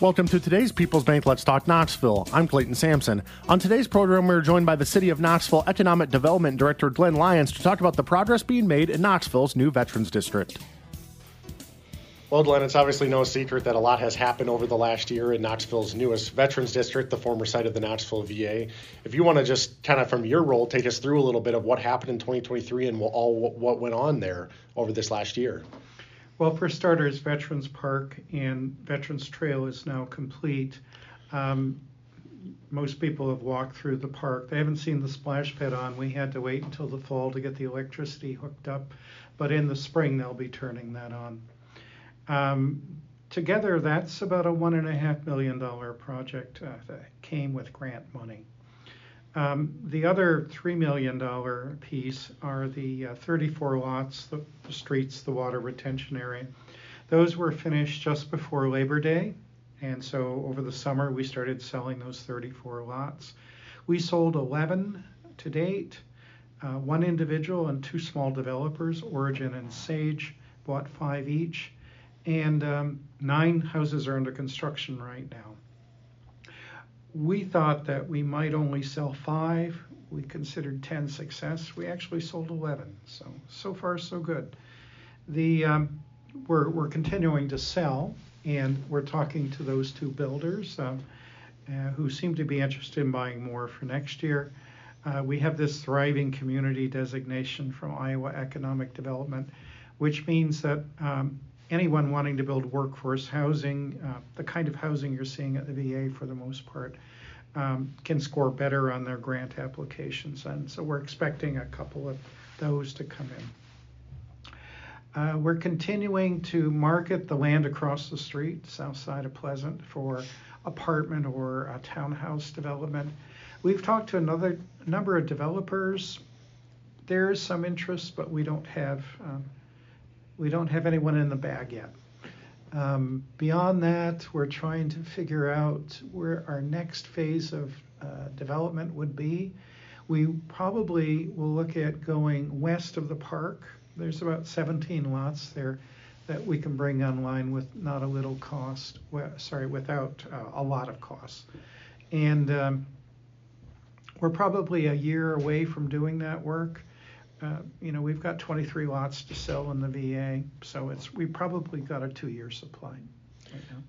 Welcome to today's People's Bank Let's Talk Knoxville. I'm Clayton Sampson. On today's program, we're joined by the City of Knoxville Economic Development Director Glenn Lyons to talk about the progress being made in Knoxville's new Veterans District. Well, Glenn, it's obviously no secret that a lot has happened over the last year in Knoxville's newest Veterans District, the former site of the Knoxville VA. If you want to just kind of from your role take us through a little bit of what happened in 2023 and all what went on there over this last year. Well, for starters, Veterans Park and Veterans Trail is now complete. Um, most people have walked through the park. They haven't seen the splash pad on. We had to wait until the fall to get the electricity hooked up, but in the spring they'll be turning that on. Um, together, that's about a one and a half million dollar project uh, that came with grant money. Um, the other $3 million piece are the uh, 34 lots, the, the, streets, the water retention area. Those were finished just before Labor Day. And so over the summer, we started selling those 34 lots. We sold 11 to date. Uh, one individual and two small developers, Origin and Sage, bought five each. And um, nine houses are under construction right now we thought that we might only sell five. We considered 10 success. We actually sold 11. So, so far, so good. The, um, we're, we're continuing to sell, and we're talking to those two builders um, uh, who seem to be interested in buying more for next year. Uh, we have this thriving community designation from Iowa Economic Development, which means that um, anyone wanting to build workforce housing, uh, the kind of housing you're seeing at the VA for the most part, um, can score better on their grant applications. And so we're expecting a couple of those to come in. Uh, we're continuing to market the land across the street, south side of Pleasant, for apartment or a townhouse development. We've talked to another number of developers. There is some interest, but we don't have um, we don't have anyone in the bag yet. Um, beyond that, we're trying to figure out where our next phase of uh, development would be. We probably will look at going west of the park. There's about 17 lots there that we can bring online with not a little cost, well, sorry, without uh, a lot of costs. And um, we're probably a year away from doing that work. Uh, you know, we've got 23 lots to sell in the VA, so it's we probably got a two-year supply right now.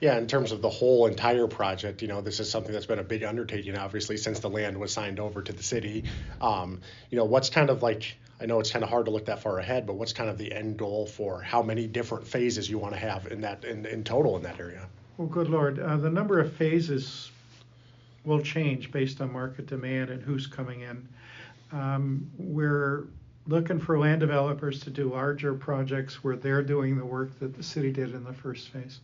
Yeah, in terms of the whole entire project, you know, this is something that's been a big undertaking, obviously, since the land was signed over to the city. Um, you know, what's kind of like, I know it's kind of hard to look that far ahead, but what's kind of the end goal for how many different phases you want to have in that, in, in total in that area? Well, good Lord, uh, the number of phases will change based on market demand and who's coming in. Um, we're looking for land developers to do larger projects where they're doing the work that the city did in the first phase.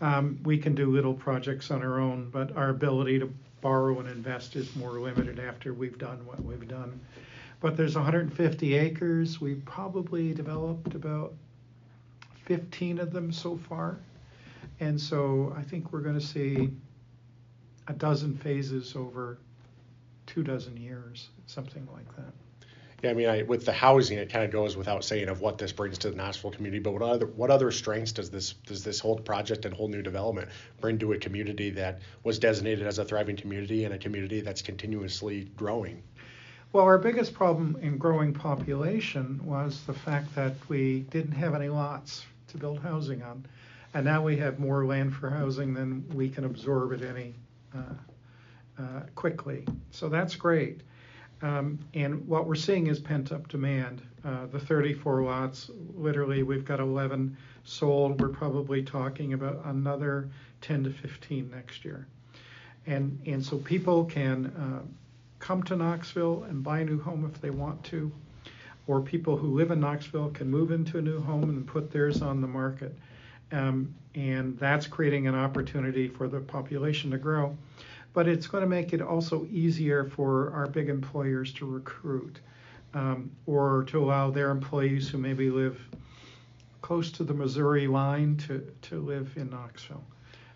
Um, we can do little projects on our own, but our ability to borrow and invest is more limited after we've done what we've done. But there's 150 acres. We've probably developed about 15 of them so far. And so I think we're going to see a dozen phases over two dozen years, something like that. Yeah, I mean, I, with the housing, it kind of goes without saying of what this brings to the Knoxville community. But what other what other strengths does this does this whole project and whole new development bring to a community that was designated as a thriving community and a community that's continuously growing? Well, our biggest problem in growing population was the fact that we didn't have any lots to build housing on, and now we have more land for housing than we can absorb at any uh, uh, quickly. So that's great. Um, and what we're seeing is pent up demand. Uh, the 34 lots, literally, we've got 11 sold. We're probably talking about another 10 to 15 next year. And, and so people can uh, come to Knoxville and buy a new home if they want to, or people who live in Knoxville can move into a new home and put theirs on the market. Um, and that's creating an opportunity for the population to grow. But it's going to make it also easier for our big employers to recruit um, or to allow their employees who maybe live close to the Missouri line to, to live in Knoxville.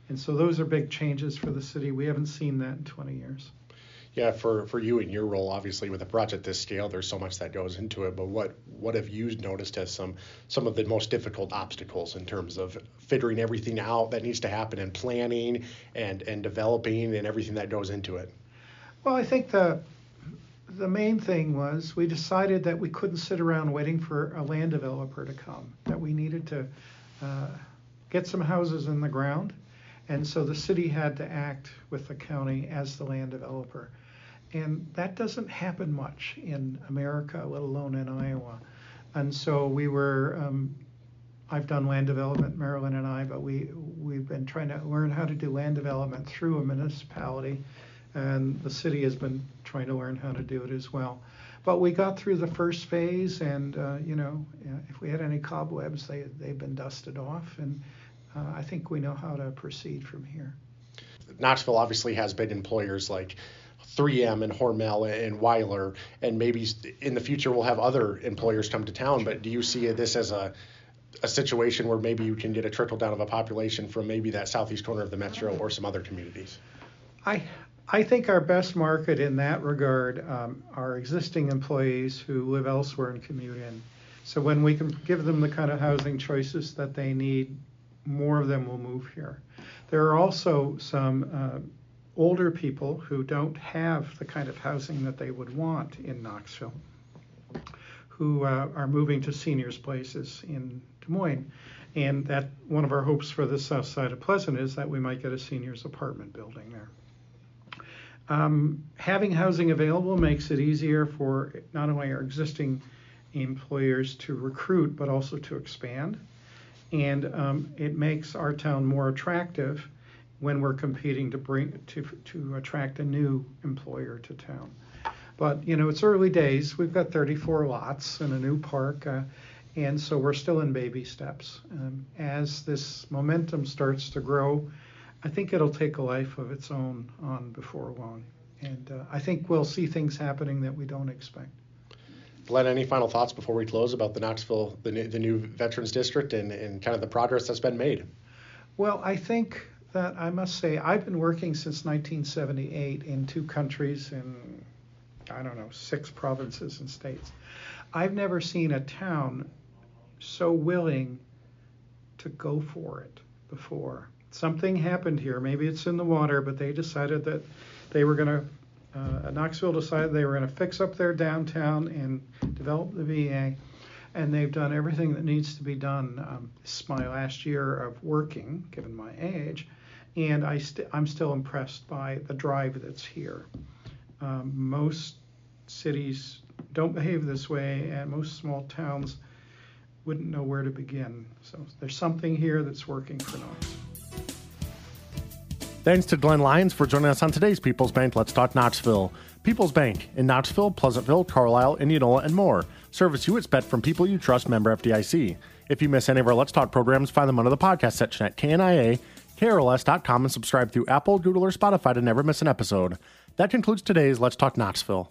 And so those are big changes for the city. We haven't seen that in 20 years. Yeah, for, for you and your role, obviously with a project this scale, there's so much that goes into it. But what what have you noticed as some some of the most difficult obstacles in terms of figuring everything out that needs to happen and planning and and developing and everything that goes into it? Well, I think the the main thing was we decided that we couldn't sit around waiting for a land developer to come. That we needed to uh, get some houses in the ground, and so the city had to act with the county as the land developer. And that doesn't happen much in America, let alone in Iowa. And so we were, um, I've done land development, Marilyn and I, but we, we've been trying to learn how to do land development through a municipality. And the city has been trying to learn how to do it as well. But we got through the first phase, and uh, you know, if we had any cobwebs, they they've been dusted off, and uh, I think we know how to proceed from here. Knoxville obviously has big employers like 3M and Hormel and Weiler, and maybe in the future we'll have other employers come to town. But do you see this as a a situation where maybe you can get a trickle down of a population from maybe that southeast corner of the metro or some other communities? I I think our best market in that regard um, are existing employees who live elsewhere and commute in. So when we can give them the kind of housing choices that they need, more of them will move here. There are also some uh, older people who don't have the kind of housing that they would want in Knoxville, who uh, are moving to seniors' places in Des Moines. And that one of our hopes for the south side of Pleasant is that we might get a seniors apartment building there. Um, having housing available makes it easier for not only our existing employers to recruit, but also to expand. And um, it makes our town more attractive when we're competing to bring to to attract a new employer to town. But you know, it's early days. We've got 34 lots and a new park, uh, and so we're still in baby steps. Um, as this momentum starts to grow, I think it'll take a life of its own on before long, and uh, I think we'll see things happening that we don't expect. Glenn, any final thoughts before we close about the Knoxville, the, the new Veterans District, and, and kind of the progress that's been made? Well, I think that I must say I've been working since 1978 in two countries in I don't know six provinces and states. I've never seen a town so willing to go for it before. Something happened here. Maybe it's in the water, but they decided that they were going to. Uh, Knoxville decided they were going to fix up their downtown and develop the VA and they've done everything that needs to be done. Um, this is my last year of working, given my age, and I st- I'm still impressed by the drive that's here. Um, most cities don't behave this way, and most small towns wouldn't know where to begin. So there's something here that's working for Knox. Thanks to Glenn Lyons for joining us on today's People's Bank Let's Talk Knoxville. People's Bank in Knoxville, Pleasantville, Carlisle, Indianola, and more. Service you expect from people you trust, member FDIC. If you miss any of our Let's Talk programs, find them under the podcast section at KNIA KRLS.com and subscribe through Apple, Google, or Spotify to never miss an episode. That concludes today's Let's Talk Knoxville.